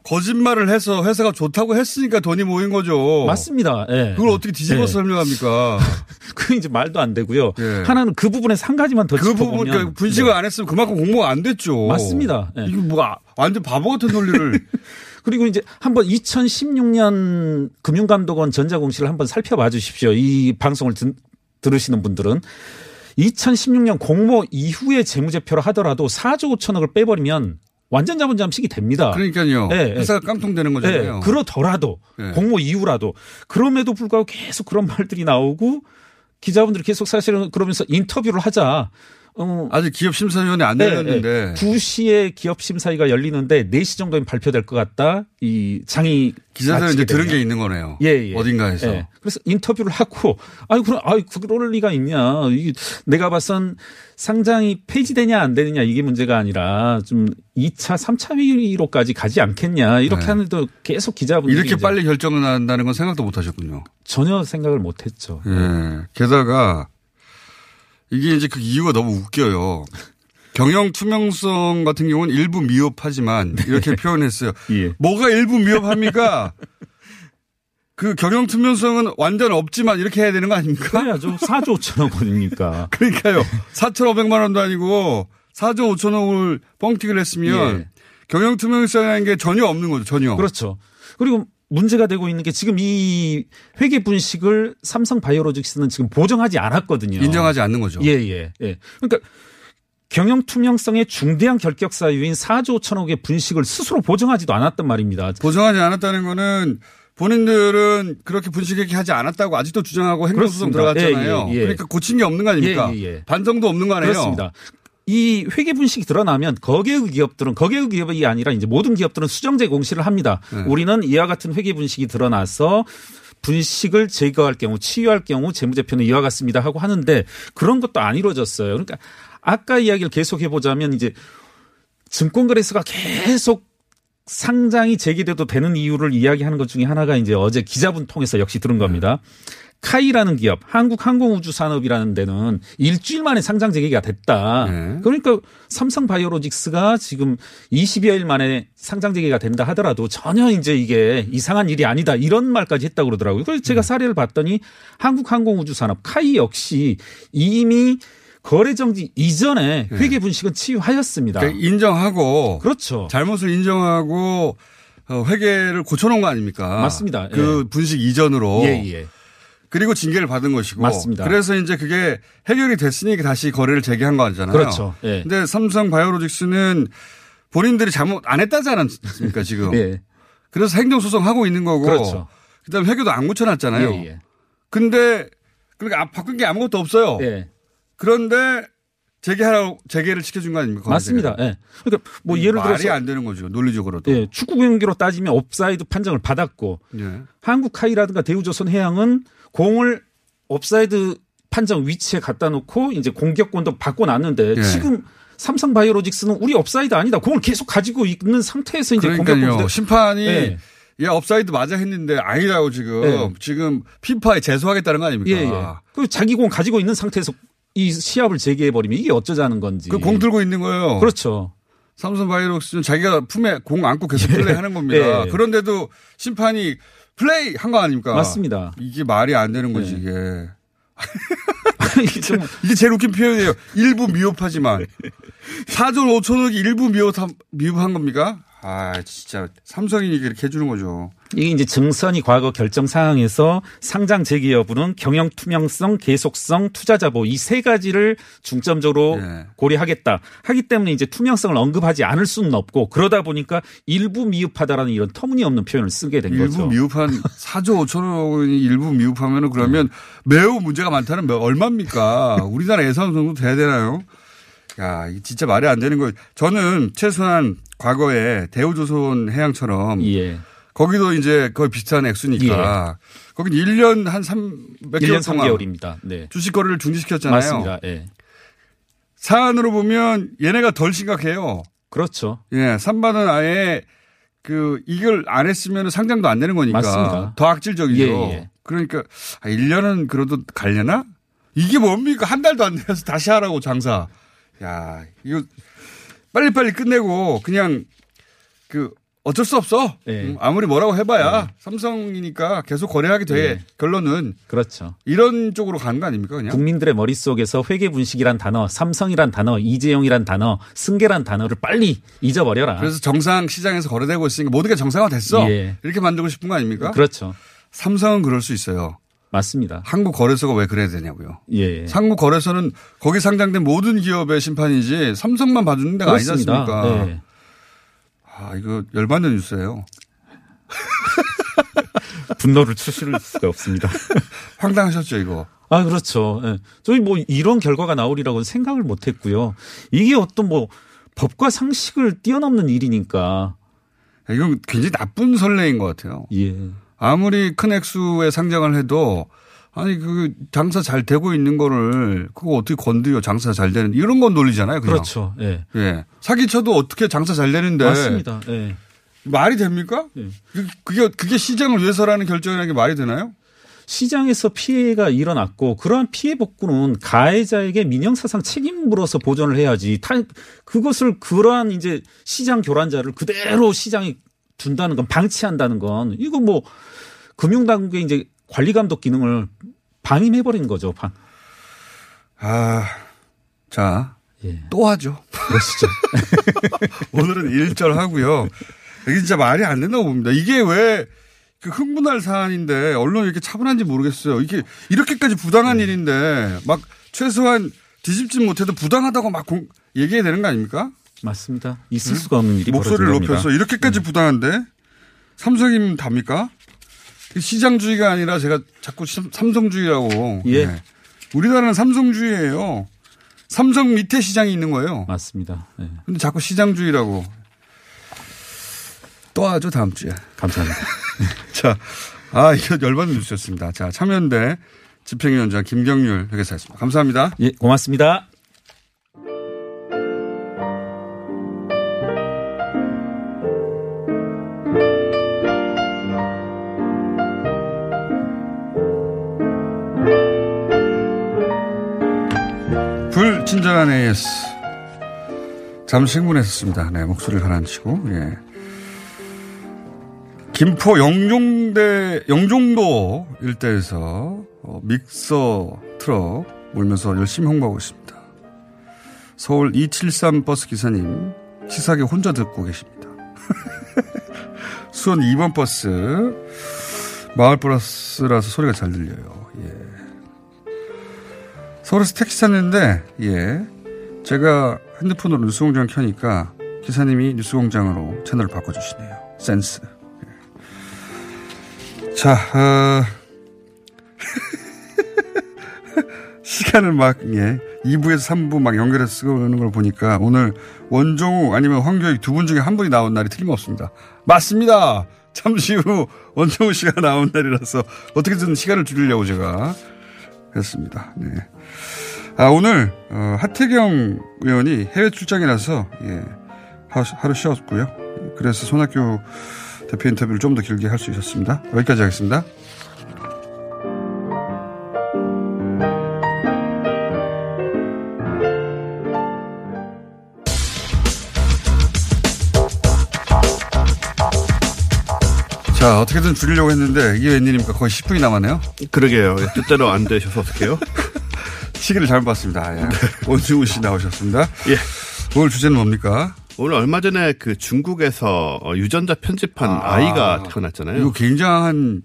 거짓말을 해서 회사가 좋다고 했으니까 돈이 모인 거죠. 맞습니다. 예. 그걸 어떻게 뒤집어서 예. 설명합니까? 그 이제 말도 안 되고요. 예. 하나는 그 부분에서 한 가지만 더 그 부분 그러니까 분식을 안 했으면 그만큼 공모가 안 됐죠. 맞습니다. 예. 이거 뭐 아- 완전 바보 같은 논리를 그리고 이제 한번 2016년 금융감독원 전자공시를 한번 살펴봐 주십시오. 이 방송을 듣, 들으시는 분들은 2016년 공모 이후에 재무제표를 하더라도 4조 5천억을 빼버리면 완전 자본 잠식이 됩니다. 그러니까요. 예, 예. 회사가 깡통되는 거잖아요. 예, 그러더라도 예. 공모 이후라도 그럼에도 불구하고 계속 그런 말들이 나오고 기자분들이 계속 사실은 그러면서 인터뷰를 하자. 어, 아직 기업 심사위원회 안 네, 열렸는데 네. 2시에 기업 심사위가 열리는데 4시 정도면 발표될 것 같다. 이 장이 기자들은 이제 들은 되면. 게 있는 거네요. 예, 예. 어딘가에서. 예. 그래서 인터뷰를 하고, 아유, 그럼, 아유, 그럴 리가 있냐. 이게 내가 봐선 상장이 폐지되냐 안 되느냐 이게 문제가 아니라 좀 2차, 3차 회의로까지 가지 않겠냐. 이렇게 네. 하는데도 계속 기자분들이 이렇게 빨리 결정을 한다는 건 생각도 못 하셨군요. 전혀 생각을 못 했죠. 예. 게다가 이게 이제 그 이유가 너무 웃겨요. 경영 투명성 같은 경우는 일부 미흡하지만 이렇게 표현했어요. 예. 뭐가 일부 미흡합니까? 그 경영 투명성은 완전 없지만 이렇게 해야 되는 거 아닙니까? 그래야죠. 4조 5천억 원이니까. 그러니까요. 4,500만 원도 아니고 4조 5천억을 뻥튀기를 했으면 예. 경영 투명성이라는 게 전혀 없는 거죠. 전혀. 그렇죠. 그리고 문제가 되고 있는 게 지금 이 회계 분식을 삼성 바이오로직스는 지금 보정하지 않았거든요. 인정하지 않는 거죠. 예, 예, 예. 그러니까 경영 투명성의 중대한 결격 사유인 4조 5천억의 분식을 스스로 보정하지도 않았단 말입니다. 보정하지 않았다는 거는 본인들은 그렇게 분식회계 하지 않았다고 아직도 주장하고 행정소송. 들어갔잖아요. 예, 예, 예. 그러니까 고친 게 없는 거 아닙니까? 예, 예, 예. 반성도 없는 거 아니에요? 그렇습니다. 이 회계 분식이 드러나면 거계의 기업들은 거계의 기업이 아니라 이제 모든 기업들은 수정제 공시를 합니다. 네. 우리는 이와 같은 회계 분식이 드러나서 분식을 제거할 경우 치유할 경우 재무제표는 이와 같습니다 하고 하는데 그런 것도 안 이루어졌어요. 그러니까 아까 이야기를 계속 해보자면 이제 증권거래소가 계속 상장이 제기돼도 되는 이유를 이야기하는 것 중에 하나가 이제 어제 기자분 통해서 역시 들은 겁니다. 카이라는 기업, 한국항공우주산업이라는 데는 일주일 만에 상장 재개가 됐다. 네. 그러니까 삼성 바이오로직스가 지금 20여일 만에 상장 재개가 된다 하더라도 전혀 이제 이게 이상한 일이 아니다. 이런 말까지 했다고 그러더라고요. 그래서 음. 제가 사례를 봤더니 한국항공우주산업 카이 역시 이미 거래 정지 이전에 회계 분식은 치유하였습니다. 네. 그러니까 인정하고 그렇죠. 잘못을 인정하고 어, 회계를 고쳐놓은 거 아닙니까? 맞습니다. 그 분식 이전으로. 예, 예. 그리고 징계를 받은 것이고. 맞습니다. 그래서 이제 그게 해결이 됐으니까 다시 거래를 재개한 거 아니잖아요. 그렇죠. 예. 근데 삼성 바이오로직스는 본인들이 잘못 안 했다지 않았습니까 지금. 예. 그래서 행정소송 하고 있는 거고. 그렇죠. 그다음에 회계도 안 고쳐놨잖아요. 예, 예. 근데 그러니까 아- 바꾼 게 아무것도 없어요. 예. 그런데 재개하라고 재개를 시켜준 거 아닙니까? 맞습니다. 예. 그러니까 뭐 예를 말이 들어서 안 되는 거죠. 논리적으로도. 예, 축구 경기로 따지면 옵사이드 판정을 받았고 예. 한국 하이라든가 대우조선 해양은 공을 옵사이드 판정 위치에 갖다 놓고 이제 공격권도 받고 났는데 예. 지금 삼성 바이오로직스는 우리 옵사이드 아니다. 공을 계속 가지고 있는 상태에서 이제. 공격권 심판이 예. 야 옵사이드 맞아 했는데 아니라고 지금 예. 지금 피파에 제소하겠다는 거 아닙니까? 예, 예. 그 자기 공 가지고 있는 상태에서 이 시합을 재개해 버리면 이게 어쩌자는 건지. 그 공 들고 있는 거예요. 그렇죠. 삼성 바이오로직스는 자기가 품에 공 안고 계속 플레이 하는 겁니다. 예. 그런데도 심판이 플레이 한 거 아닙니까? 맞습니다. 이게 말이 안 되는 거지, 네. 이게. 이게 제일 웃긴 표현이에요. 일부 미흡하지만. 4조 5천억이 일부 미흡한, 미흡한 겁니까? 아, 진짜. 삼성이 이렇게 해주는 거죠. 이게 이제 증선이 과거 결정 사항에서 상장 재개 여부는 경영 투명성, 계속성, 투자 자 보호 이세 가지를 중점적으로 네. 고려하겠다. 하기 때문에 이제 투명성을 언급하지 않을 수는 없고 그러다 보니까 일부 미흡하다라는 이런 터무니없는 표현을 쓰게 된 일부 거죠. 미흡한 4조 5천억이 일부 미흡하면은 그러면 매우 문제가 많다는 몇- 얼마입니까? 우리나라 예산 정도 돼야 되나요? 야, 진짜 말이 안 되는 거예요. 저는 최소한 과거에 대우조선 해양처럼 예. 거기도 이제 거의 비슷한 액수니까 거긴 1년 한 3, 몇 1년 개월 동안 3개월입니다. 네. 주식 거래를 중지시켰잖아요. 맞습니다. 예. 사안으로 보면 얘네가 덜 심각해요. 그렇죠. 예, 삼바는 아예 그 이걸 안 했으면 상장도 안 되는 거니까 맞습니다. 더 악질적이죠. 예, 예. 그러니까 아, 1년은 그래도 갈려나? 이게 뭡니까? 한 달도 안 돼서 다시 하라고 장사. 야, 이거 빨리빨리 끝내고 그냥 그 어쩔 수 없어. 예. 음, 아무리 뭐라고 해봐야 삼성이니까 계속 거래하게 돼. 예. 결론은 그렇죠. 이런 쪽으로 가는 거 아닙니까? 그냥 국민들의 머릿속에서 회계 분식이란 단어, 삼성이란 단어, 이재용이란 단어, 승계란 단어를 빨리 잊어버려라. 그래서 정상 시장에서 거래되고 있으니까 모든 게 정상화 됐어. 예. 이렇게 만들고 싶은 거 아닙니까? 그렇죠. 삼성은 그럴 수 있어요. 맞습니다. 한국 거래소가 왜 그래야 되냐고요. 예. 한국 거래소는 거기 상장된 모든 기업의 심판이지 삼성만 봐주는 데가 아니지. 않습니까? 예. 아, 이거 열받는 뉴스예요. 분노를 추스를 수가 없습니다. 황당하셨죠, 이거. 아, 그렇죠. 예. 저희 뭐 이런 결과가 나오리라고는 생각을 못 했고요. 이게 어떤 뭐 법과 상식을 뛰어넘는 일이니까. 이건 굉장히 나쁜 선례인 것 같아요. 예. 아무리 큰 액수의 상장을 해도 아니 그 장사 잘 되고 있는 거를 그거 어떻게 건드려 장사 잘 되는 이런 건 논리잖아요. 그냥. 그렇죠. 예. 예. 사기쳐도 어떻게 장사 잘 되는데 맞습니다. 예. 말이 됩니까? 예. 그- 그게 그게 시장을 위해서라는 결정이라는 게 말이 되나요? 시장에서 피해가 일어났고 그러한 피해 복구는 가해자에게 민형사상 책임을 물어서 보전을 해야지. 타, 그것을 그러한 이제 시장 교란자를 그대로 시장에 둔다는 건 방치한다는 건 이거 뭐 금융당국의 이제 관리 감독 기능을 방임해 버린 거죠. 방. 아, 자, 예. 또 하죠. 그러시죠. 오늘은 일절 하고요. 이게 진짜 말이 안 된다고 봅니다. 이게 왜 그 흥분할 사안인데 언론이 이렇게 차분한지 모르겠어요. 이게 이렇게까지 부당한 네. 일인데 막 최소한 뒤집진 못해도 부당하다고 막 공- 얘기해야 되는 거 아닙니까? 맞습니다. 있을 수가 없는 일이 목소리를. 네. 높여서 이렇게까지 부당한데 삼성이면 답니까? 시장주의가 아니라 제가 자꾸 삼- 삼성주의라고. 예. 네. 우리나라는 삼성주의예요. 삼성 밑에 시장이 있는 거예요. 맞습니다. 예. 근데 자꾸 시장주의라고. 또 하죠, 다음 주에. 감사합니다. 자, 아, 이거 열받는 뉴스였습니다. 자, 참여연대 집행위원장 김경률 회계사였습니다. 감사합니다. 예, 고맙습니다. AS. 잠시 흥분했었습니다. 네, 목소리를 가라앉히고, 예. 김포 영종대, 영종도 일대에서 어, 믹서 트럭 몰면서 열심히 홍보하고 있습니다. 서울 273 버스 기사님, 치사하게 혼자 듣고 계십니다. 수원 2번 버스, 마을 버스라서 소리가 잘 들려요. 예. 서울에서 택시 탔는데, 예. 제가 핸드폰으로 뉴스공장 켜니까 기사님이 뉴스공장으로 채널을 바꿔주시네요. 센스. 예. 자, 어, 시간을 막, 예. 2부에서 3부 막 연결해서 쓰고 그러는 걸 보니까 오늘 원종우 아니면 황교익 두 분 중에 한 분이 나온 날이 틀림없습니다. 맞습니다! 잠시 후 원종우 씨가 나온 날이라서 어떻게든 시간을 줄이려고 제가 했습니다. 네. 아, 오늘, 어, 하태경 의원이 해외 출장이라서, 예, 하루, 하루 쉬었고요. 그래서 손학규 대표 인터뷰를 좀 더 길게 할 수 있었습니다. 여기까지 하겠습니다. 자, 어떻게든 줄이려고 했는데 이게 웬일입니까? 거의 10분이 남았네요. 그러게요. 뜻대로 안 되셔서 어떡해요? 시기를 잘못 봤습니다. 예. 원주우 씨 나오셨습니다. 예. 오늘 주제는 뭡니까? 오늘 얼마 전에 그 중국에서 어, 유전자 편집한 아, 이가 태어났잖아요. 이거 굉장한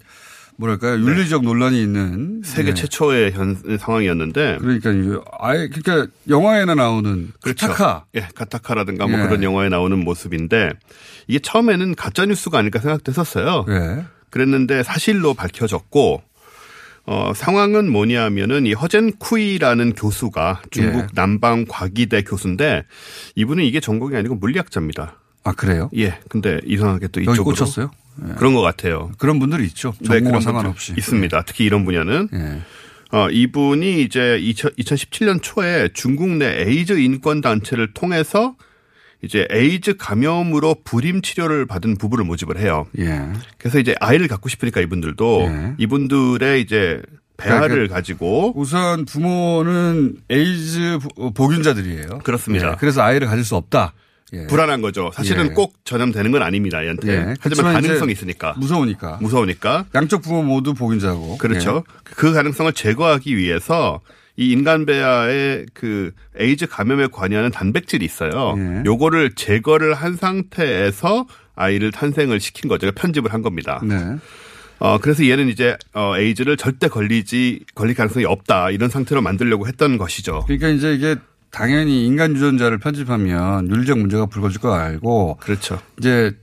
뭐랄까요 윤리적 논란이 있는 세계 예. 최초의 현, 상황이었는데. 그러니까 아예 그러니까 영화에나 나오는 그렇죠. 카타카. 예, 카타카라든가 뭐 예. 그런 영화에 나오는 모습인데 이게 처음에는 가짜 뉴스가 아닐까 생각됐었어요. 예. 그랬는데 사실로 밝혀졌고 어, 상황은 뭐냐면은 이 허젠쿠이라는 교수가 중국 예. 남방 과기대 교수인데 이분은 이게 전공이 아니고 물리학자입니다. 아 그래요? 예. 근데 이상하게 또 이쪽으로 꽂혔어요? 예. 그런 것 같아요. 그런 분들이 있죠. 네, 전공과 분들 상관없이. 있습니다. 특히 이런 분야는 예. 어, 이분이 이제 2000, 2017년 초에 중국 내 에이즈 인권 단체를 통해서 이제 에이즈 감염으로 불임 치료를 받은 부부를 모집을 해요. 예. 그래서 이제 아이를 갖고 싶으니까 이분들도 예. 이분들의 이제 배아를 그러니까 가지고 우선 부모는 에이즈 부- 보균자들이에요. 그렇습니다. 예, 그래서 아이를 가질 수 없다. 예. 불안한 거죠. 사실은 예. 꼭 전염되는 건 아닙니다. 얘한테. 예. 하지만 가능성이 있으니까. 무서우니까. 무서우니까. 양쪽 부모 모두 보균자고. 그렇죠. 그 가능성을 제거하기 위해서 이 인간 배아에 그 에이즈 감염에 관여하는 단백질이 있어요. 예. 요거를 제거를 한 상태에서 아이를 탄생을 시킨 거죠. 편집을 한 겁니다. 네. 어, 그래서 얘는 이제, 어, 에이즈를 절대 걸리지, 걸릴 가능성이 없다. 이런 상태로 만들려고 했던 것이죠. 그러니까 이제 이게 당연히 인간 유전자를 편집하면 윤리적 문제가 불거질 거 알고 그렇죠. 이제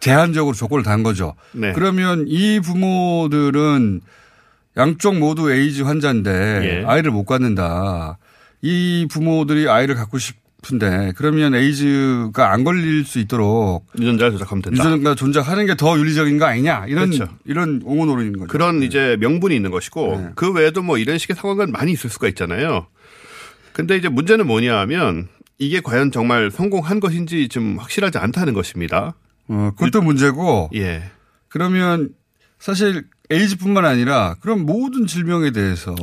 제한적으로 조건을 단 거죠. 네. 그러면 이 부모들은 양쪽 모두 에이즈 환자인데 예. 아이를 못 갖는다. 이 부모들이 아이를 갖고 싶은데 그러면 에이즈가 안 걸릴 수 있도록 유전자를 조작하면 된다. 유전자 조작하는 게 더 윤리적인 거 아니냐 이런 그렇죠. 이런 옹호 노릇인 거죠. 그런 이제 명분이 있는 것이고 네. 그 외에도 뭐 이런 식의 상황은 많이 있을 수가 있잖아요. 근데 이제 문제는 뭐냐 하면 이게 과연 정말 성공한 것인지 좀 확실하지 않다는 것입니다. 어, 그것도 문제고 예. 그러면 사실 에이즈뿐만 아니라 그럼 모든 질병에 대해서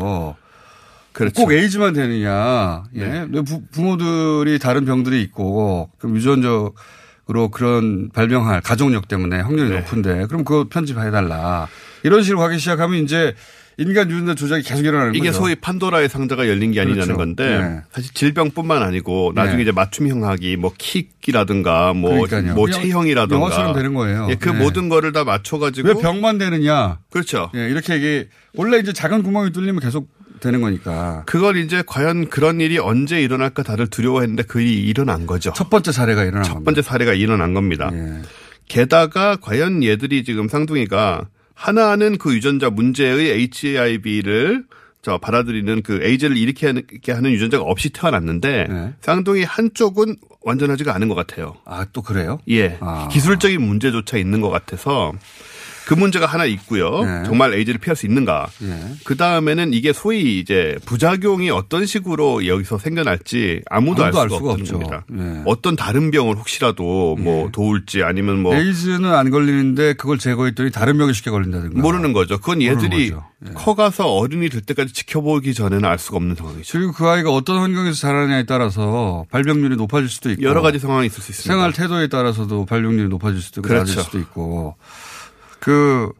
그렇죠. 꼭 에이즈만 되느냐? 예. 네. 왜 부, 부모들이 다른 병들이 있고 그럼 유전적으로 그런 발병할 가족력 때문에 확률이 네. 높은데 그럼 그거 편집해 달라. 이런 식으로 가기 시작하면 이제 인간 유전자 조작이 계속 일어나는 이게 거죠. 소위 판도라의 상자가 열린 게 아니냐는 그렇죠. 건데 네. 사실 질병뿐만 아니고 나중에 네. 이제 맞춤형하기 뭐 키라든가 뭐, 그러니까요. 뭐 체형이라든가 영화처럼 되는 거예요. 예, 그 네. 모든 거를 다 맞춰가지고 왜 병만 되느냐? 그렇죠. 예, 이렇게 이게 원래 이제 작은 구멍이 뚫리면 계속 되는 거니까. 그걸 이제 과연 그런 일이 언제 일어날까 다들 두려워했는데 그 일이 일어난 거죠. 첫 번째 사례가 일어난 첫 번째 사례가 일어난 겁니다. 예. 게다가 과연 얘들이 지금 쌍둥이가 하나는 그 유전자 문제의 HIV를 저 받아들이는 그 에이즈를 일으키게 하는 유전자가 없이 태어났는데 네. 쌍둥이 한쪽은 완전하지가 않은 것 같아요. 아, 또 그래요? 예. 아. 기술적인 문제조차 있는 것 같아서 그 문제가 하나 있고요. 네. 정말 에이즈를 피할 수 있는가. 예. 그 다음에는 이게 소위 이제 부작용이 어떤 식으로 여기서 생겨날지 아무도, 아무도 알알 수가, 수가 없죠. 겁니다. 예. 어떤 다른 병을 혹시라도 뭐 도울지 아니면 뭐 에이즈는 안 걸리는데 그걸 제거했더니 다른 병이 쉽게 걸린다든가. 모르는 거죠. 그건 얘들이 거죠. 예. 커가서 어른이 될 때까지 지켜보기 전에는 알 수가 없는 상황이죠. 그리고 그 아이가 어떤 환경에서 자라냐에 따라서 발병률이 높아질 수도 있고. 여러 가지 상황이 있을 수 있습니다. 생활 태도에 따라서도 발병률이 높아질 수도 있고 그렇죠. 낮을 수도 있고. 그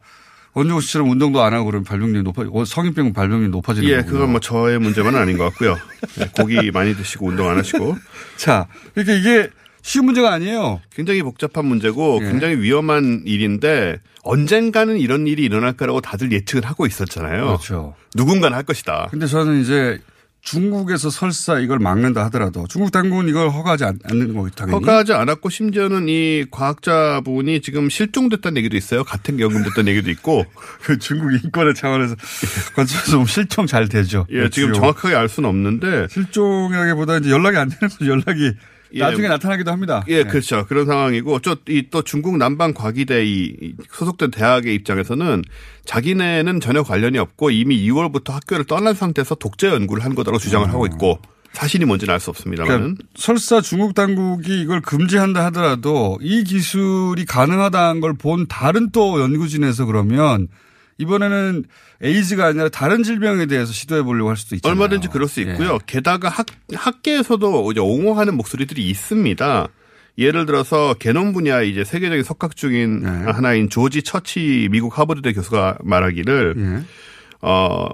원종우 씨처럼 운동도 안 하고 그러면 발병률이 높아 성인병 발병률이 높아지는 예, 거고요. 그건 뭐 저의 문제만은 아닌 것 같고요. 예, 고기 많이 드시고 운동 안 하시고. 자, 그러니까 이게 쉬운 문제가 아니에요. 굉장히 복잡한 문제고 예. 굉장히 위험한 일인데 언젠가는 이런 일이 일어날 거라고 다들 예측을 하고 있었잖아요. 그렇죠. 누군가는 할 것이다. 근데 저는 이제 중국에서 설사 이걸 막는다 하더라도 중국 당국은 이걸 허가하지 않- 않는 거고 당연히. 허가하지 않았고 심지어는 이 과학자분이 지금 실종됐다는 얘기도 있어요. 같은 연금됐다는 얘기도 있고. 그 중국 인권의 차원에서 관점에서 보면 실종 잘 되죠. 예, 지금 주요. 정확하게 알 수는 없는데. 실종이라기보다 이제 연락이 안 되는 거죠. 연락이 예. 나중에 나타나기도 합니다. 예, 그렇죠. 그런 상황이고, 저, 이또 중국 남방 과기대 이이 소속된 대학의 입장에서는 자기네는 전혀 관련이 없고 이미 2월부터 학교를 떠난 상태에서 독재 연구를 한 거다라고 주장을 하고 있고, 사실이 뭔지는 알 수 없습니다만은. 그러니까 설사 중국 당국이 이걸 금지한다 하더라도 이 기술이 가능하다는 걸 본 다른 또 연구진에서 그러면 이번에는 에이즈가 아니라 다른 질병에 대해서 시도해 보려고 할 수도 있잖아요. 얼마든지 그럴 수 있고요. 게다가 학, 학계에서도 이제 옹호하는 목소리들이 있습니다. 예를 들어서 개놈 분야 이제 세계적인 석학 중인 네. 하나인 조지 처치 미국 하버드대 교수가 말하기를 예. 어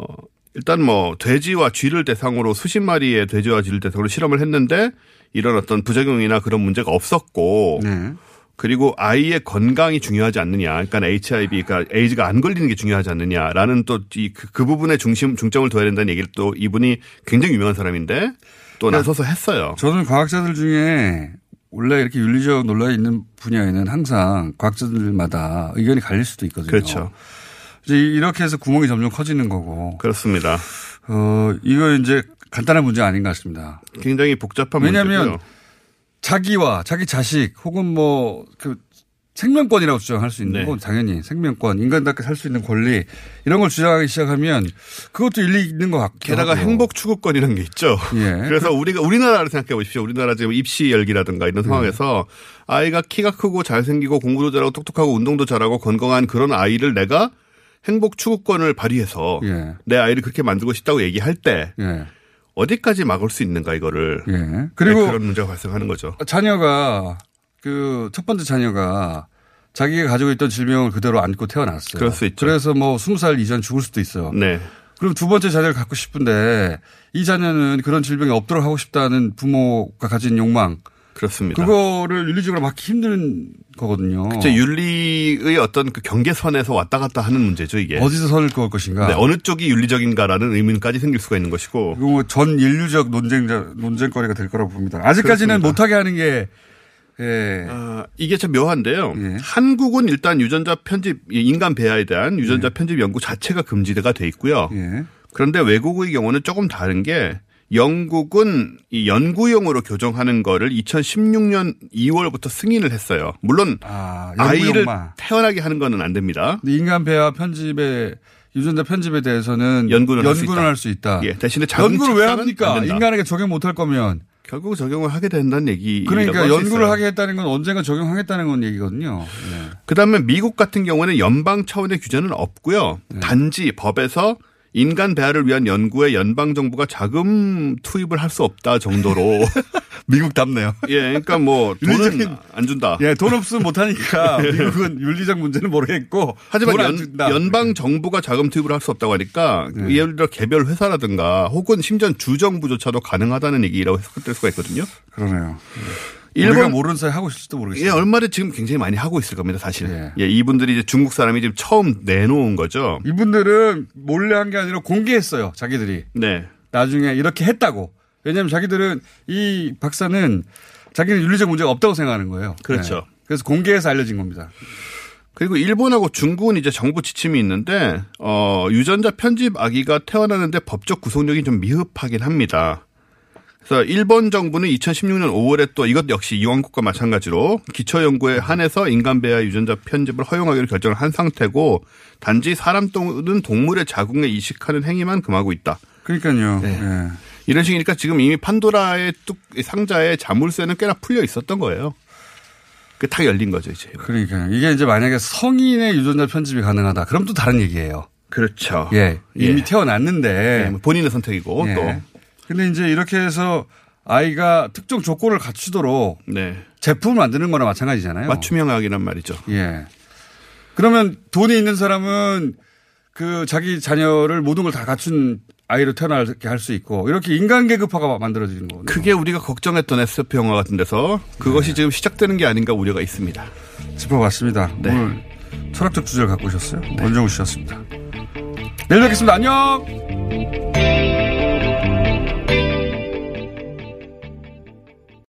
일단 뭐 돼지와 쥐를 대상으로 수십 마리의 돼지와 쥐를 대상으로 실험을 했는데 이런 어떤 부작용이나 그런 문제가 없었고 네. 그리고 아이의 건강이 중요하지 않느냐. 그러니까 HIV, 그러니까 에이즈가 안 걸리는 게 중요하지 않느냐라는 또그 그 부분에 중심 중점을 둬야 된다는 얘기를 또 이분이 굉장히 유명한 사람인데 또 나서서 했어요. 저는 과학자들 중에 원래 이렇게 윤리적 논란이 있는 분야에는 항상 과학자들마다 의견이 갈릴 수도 있거든요. 그렇죠. 이제 이렇게 해서 구멍이 점점 커지는 거고. 그렇습니다. 어, 이거 이제 간단한 문제 아닌 것 같습니다. 굉장히 복잡한 왜냐하면 문제고요. 자기와 자기 자식 혹은 뭐 그 생명권이라고 주장할 수 있는 네. 건 당연히 생명권, 인간답게 살 수 있는 권리 이런 걸 주장하기 시작하면 그것도 일리 있는 것 같고. 게다가 행복 추구권이라는 게 있죠. 예. 그래서 우리가 우리나라를 생각해 보십시오. 우리나라 지금 입시 열기라든가 이런 상황에서 아이가 키가 크고 잘생기고 공부도 잘하고 똑똑하고 운동도 잘하고 건강한 그런 아이를 내가 행복 추구권을 발휘해서 예. 내 아이를 그렇게 만들고 싶다고 얘기할 때 예. 어디까지 막을 수 있는가 이거를 예. 그리고 네, 그런 문제가 발생하는 거죠. 자녀가 그 첫 번째 자녀가 자기가 가지고 있던 질병을 그대로 안고 태어났어요. 그럴 수 있죠. 그래서 뭐 스무 살 이전 죽을 수도 있어요. 네. 그럼 두 번째 자녀를 갖고 싶은데 이 자녀는 그런 질병이 없도록 하고 싶다는 부모가 가진 욕망. 그렇습니다. 그거를 윤리적으로 막기 힘든 거거든요. 그쵸, 윤리의 어떤 그 경계선에서 왔다 갔다 하는 문제죠, 이게. 어디서 선을 그을 것인가. 네, 어느 쪽이 윤리적인가라는 의문까지 생길 수가 있는 것이고. 그리고 뭐전 인류적 논쟁자, 논쟁거리가 될 거라고 봅니다. 아직까지는 그렇습니다. 못하게 하는 게, 예. 아, 이게 참 묘한데요. 예. 한국은 일단 유전자 편집, 이 인간 배아에 대한 유전자 편집 연구 자체가 금지가 돼 있고요. 예. 그런데 외국의 경우는 조금 다른 게 영국은 이 연구용으로 교정하는 거를 2016년 2월부터 승인을 했어요. 물론 아, 아이를. 태어나게 하는 거는 안 됩니다. 인간 배아 편집에 유전자 편집에 대해서는 연구는 할수 연구는 있다. 할 수 있다. 예, 대신에 연구를 왜 합니까? 인간에게 적용 못할 거면. 결국 적용을 하게 된다는 얘기. 그러니까 연구를 하게 했다는 건 언젠가 적용하겠다는 건 얘기거든요. 예. 그다음에 미국 같은 경우는 연방 차원의 규제는 없고요. 네. 단지 법에서 인간 배아를 위한 연구에 연방 정부가 자금 투입을 할 수 없다 정도로 미국답네요. 예, 그러니까 뭐 돈은 안 준다. 예, 돈 없으면 못 하니까 미국은 윤리적 문제는 모르겠고. 하지만 연. 연방 정부가 자금 투입을 할 수 없다고 하니까 네. 예를 들어 개별 회사라든가 혹은 심지어 주정부조차도 가능하다는 얘기라고 해석될 수가 있거든요. 그러네요. 일본- 우리가 모르는 사이 하고 있을지도 모르겠어요. 예, 얼마나 지금 굉장히 많이 하고 있을 겁니다, 사실. 예, 이분들이 이제 중국 사람이 지금 처음 내놓은 거죠. 이분들은 몰래 한 게 아니라 공개했어요. 자기들이. 네. 나중에 이렇게 했다고. 왜냐하면 자기들은 이 박사는 자기는 윤리적 문제가 없다고 생각하는 거예요. 그렇죠. 네. 그래서 공개해서 알려진 겁니다. 그리고 일본하고 중국은 이제 정부 지침이 있는데 어 유전자 편집 아기가 태어나는데 법적 구속력이 좀 미흡하긴 합니다. 그래서 일본 정부는 2016년 5월에 또 이것 역시 이왕국과 마찬가지로 기초 연구에 한해서 인간 배아 유전자 편집을 허용하기로 결정을 한 상태고 단지 사람 또는 동물의 자궁에 이식하는 행위만 금하고 있다. 그러니까요. 네. 예. 이런 식이니까 지금 이미 판도라의 뚝 상자에 자물쇠는 꽤나 풀려 있었던 거예요. 그탁 열린 거죠 이제. 그러니까요. 이게 이제 만약에 성인의 유전자 편집이 가능하다. 그럼 또 다른 얘기예요. 그렇죠. 예. 이미 예. 태어났는데. 네, 본인의 선택이고 예. 또. 근데 이제 이렇게 해서 아이가 특정 조건을 갖추도록 네. 제품을 만드는 거나 마찬가지잖아요. 맞춤형 학이란 말이죠. 예. 그러면 돈이 있는 사람은 그 자기 자녀를 모든 걸 다 갖춘 아이로 태어나게 할 수 있고 이렇게 인간 계급화가 만들어지는 거거든요. 그게 우리가 걱정했던 SF 영화 같은 데서 그것이 지금 시작되는 게 아닌가 우려가 있습니다. 짚어봤습니다. 네. 오늘 철학적 주제를 갖고 오셨어요. 원정우 씨였습니다. 내일 뵙겠습니다. 안녕!